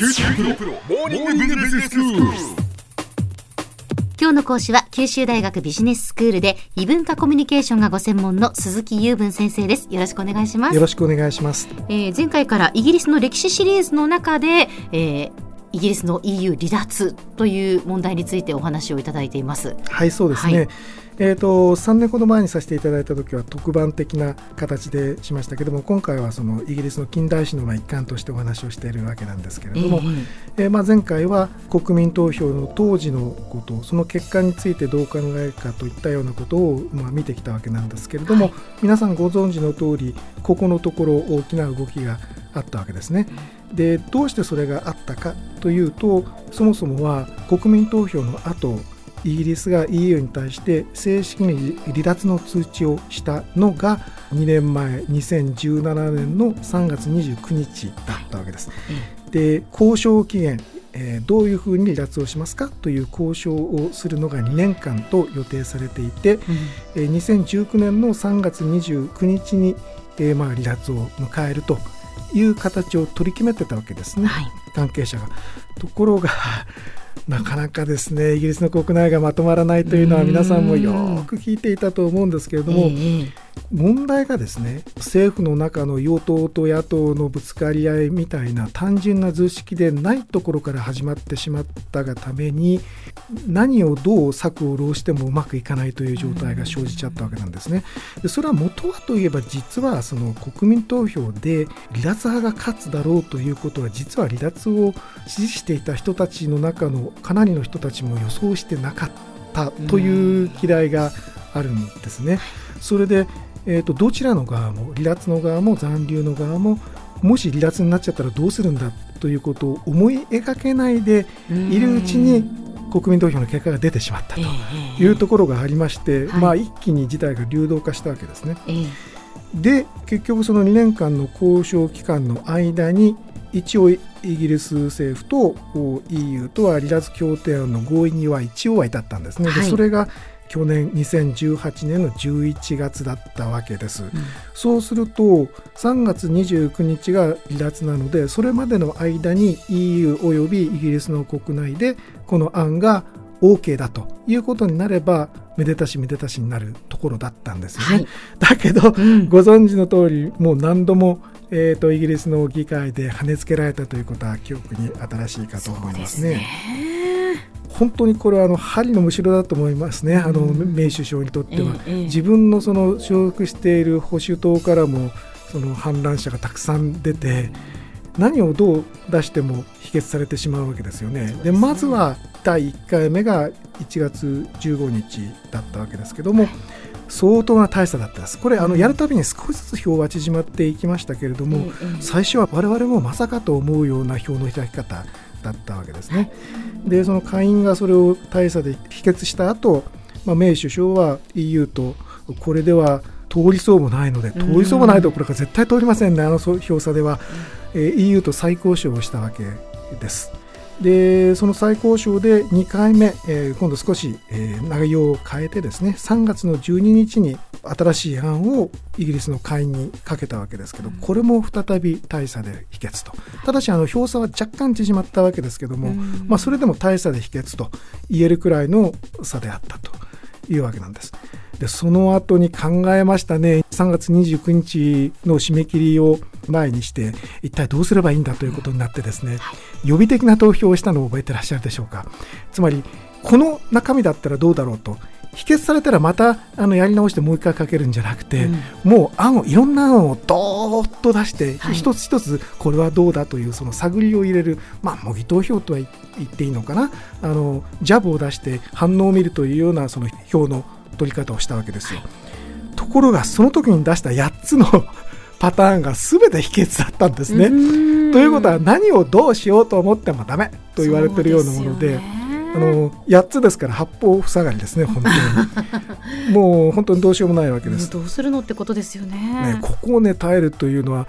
九州大学モーニングビジネススクール。今日の講師は九州大学ビジネススクールで異文化コミュニケーションがご専門の鈴木雄文先生です。よろしくお願いします。よろしくお願いします。えー前回からイギリスの歴史シリーズの中で、えーイギリスの EU 離脱という問題についてお話をいただいています。はい、そうですね。はいえっ、と3年ほど前にさせていただいた時は特番的な形でしましたけども、今回はそのイギリスの近代史のまあ一環としてお話をしているわけなんですけれども、えーまあ前回は国民投票の当時のこと、その結果についてどう考えるかといったようなことをまあ見てきたわけなんですけれども、はい皆さんご存知の通り、ここのところ大きな動きがあったわけですね。でどうしてそれがあったかというとそもそもは国民投票の後イギリスが EU に対して正式に離脱の通知をしたのが2年前2017年の3月29日だったわけです。で交渉期限えどういうふうに離脱をしますかという交渉をするのが2年間と予定されていて、えー2019年の3月29日に、えまあ、離脱を迎えるという形を取り決めてたわけですね、はい関係者が。ところが なかなかですねイギリスの国内がまとまらないというのは皆さんもよく聞いていたと思うんですけれども、ええ問題がですね政府の中の与党と野党のぶつかり合いみたいな単純な図式でないところから始まってしまったがために何をどう策を浪してもうまくいかないという状態が生じちゃったわけなんですね。でそれは元はといえば実はその国民投票で離脱派が勝つだろうということは実は離脱を支持していた人たちの中のかなりの人たちも予想してなかったという嫌いがあるんですね。それで、えー、とどちらの側も離脱の側も残留の側ももし離脱になっちゃったらどうするんだということを思い描けないでいるうちに国民投票の結果が出てしまったというところがありまして、はい。まあ、一気に事態が流動化したわけですね。ええ。で結局その2年間の交渉期間の間に一応イギリス政府と EU とは離脱協定案の合意には一応は至ったんですね。はい。でそれが去年2018年の11月だったわけです。そうすると3月29日が離脱なのでそれまでの間に EU およびイギリスの国内でこの案が OK だということになればめでたしめでたしになるところだったんですよね。はいだけど、んご存知の通りもう何度も、えー、とイギリスの議会で跳ねつけられたということは記憶に新しいかと思いますね。本当にこれはあの針のむしろだと思いますね、あのメイ首相にとっては。自分のその所属している保守党からもその反乱者がたくさん出て何をどう出しても否決されてしまうわけですよね。でまずは第1回目が1月15日だったわけですけども相当な大差だったです。これあのやるたびに少しずつ票は縮まっていきましたけれども、ええ。最初は我々もまさかと思うような票の開き方だったわけですね。でその下院がそれを大差で否決した後、まあメイ首相は EU とこれでは通りそうもないので通りそうもないどころか絶対通りませんねあの票差では、えー EU と再交渉をしたわけです。でその再交渉で2回目、えー今度少し、えー内容を変えてですね3月の12日に新しい案をイギリスの下院にかけたわけですけどこれも再び大差で否決と。ただしあの票差は若干縮まったわけですけども、まあ、それでも大差で否決と言えるくらいの差であったというわけなんです。でその後に考えましたね。3月29日の締め切りを前にして一体どうすればいいんだということになってですね、予備的な投票をしたのを覚えてらっしゃるでしょうか。つまりこの中身だったらどうだろうと否決されたらまたあのやり直してもう一回かけるんじゃなくて、もう案をいろんな案をドーッと出して、はい一つ一つこれはどうだというその探りを入れるまあ模擬投票とは言言っていいのかなあのジャブを出して反応を見るというようなその票の取り方をしたわけですよ。ところがその時に出した8つの パターンが全て否決だったんですね。ということは何をどうしようと思ってもダメと言われてるようなもので。あの8つですから八方塞がりですね本当に。もう本当にどうしようもないわけです。どうするのってことですよね。ねここをね耐えるというのは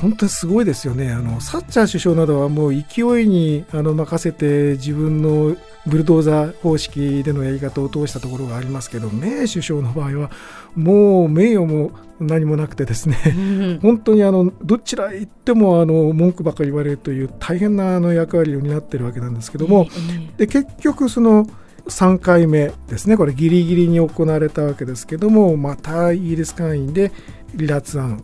本当にすごいですよね。あのサッチャー首相などはもう勢いにあの任せて自分のブルドーザー方式でのやり方を通したところがありますけどメイ首相の場合はもう名誉も何もなくてですね、うん、本当にあのどちら行ってもあの文句ばかり言われるという大変なあの役割を担っているわけなんですけども、で結局その3回目ですねこれギリギリに行われたわけですけどもまたイギリス会員で離脱案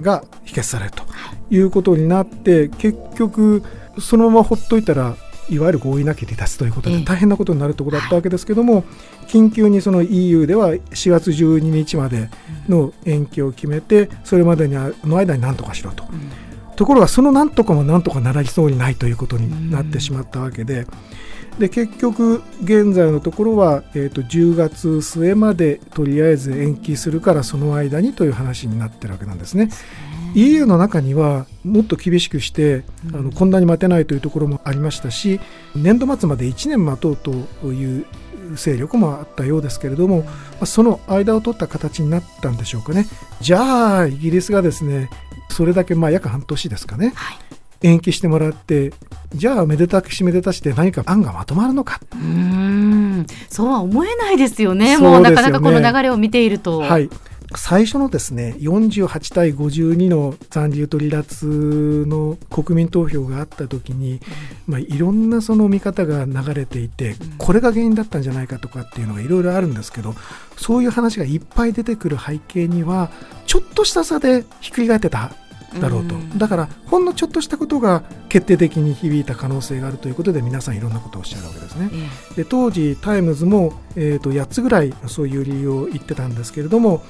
が否決されるということになって結局そのままほっといたらいわゆる合意なき離脱ということで大変なことになるところだったわけですけども、緊急にその EU では4月12日までの延期を決めてそれまでにの間に何とかしろと。ところがその何とかも何とかなりそうにないということになってしまったわけで。で結局現在のところは、えーと、10月末までとりあえず延期するからその間にという話になってるわけなんですね。EU の中にはもっと厳しくして、あのこんなに待てないというところもありましたし年度末まで1年待とうという勢力もあったようですけれどもその間を取った形になったんでしょうかね。じゃあイギリスがですねそれだけまあ約半年ですかね、はい、延期してもらってじゃあめでたくしめでたしで何か案がまとまるのか。うん。そうは思えないですよね、ね、もうなかなかこの流れを見ていると。はい。最初のですね48対52の残留と離脱の国民投票があった時に、まあ、いろんなその見方が流れていてこれが原因だったんじゃないかとかっていうのがいろいろあるんですけどそういう話がいっぱい出てくる背景にはちょっとした差でひっくり返ってただろうと、だからほんのちょっとしたことが決定的に響いた可能性があるということで皆さんいろんなことをおっしゃるわけですね。で当時タイムズも、えーと8つぐらいそういう理由を言ってたんですけれども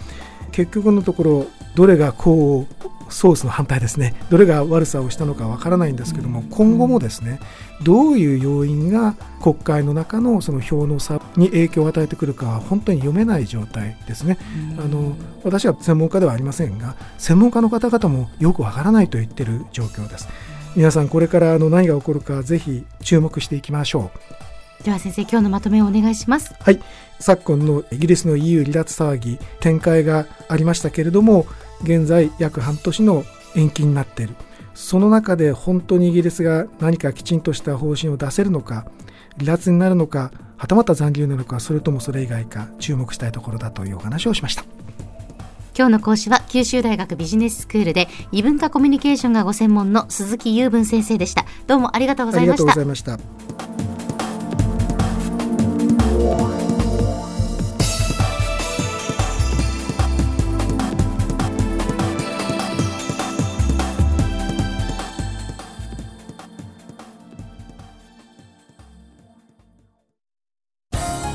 結局のところどれがこうソースの反対ですねどれが悪さをしたのかわからないんですけども今後もですねどういう要因が国会の中のその票の差に影響を与えてくるかは本当に読めない状態ですね。あの私は専門家ではありませんが専門家の方々もよくわからないと言ってる状況です。皆さんこれからあの何が起こるかぜひ注目していきましょう。では先生今日のまとめをお願いします。はい。昨今のイギリスの EU 離脱騒ぎ展開がありましたけれども現在約半年の延期になっている。その中で本当にイギリスが何かきちんとした方針を出せるのか離脱になるのかはたまた残留なのかそれともそれ以外か注目したいところだというお話をしました。今日の講師は九州大学ビジネススクールで異文化コミュニケーションがご専門の鈴木雄文先生でした。どうもありがとうございました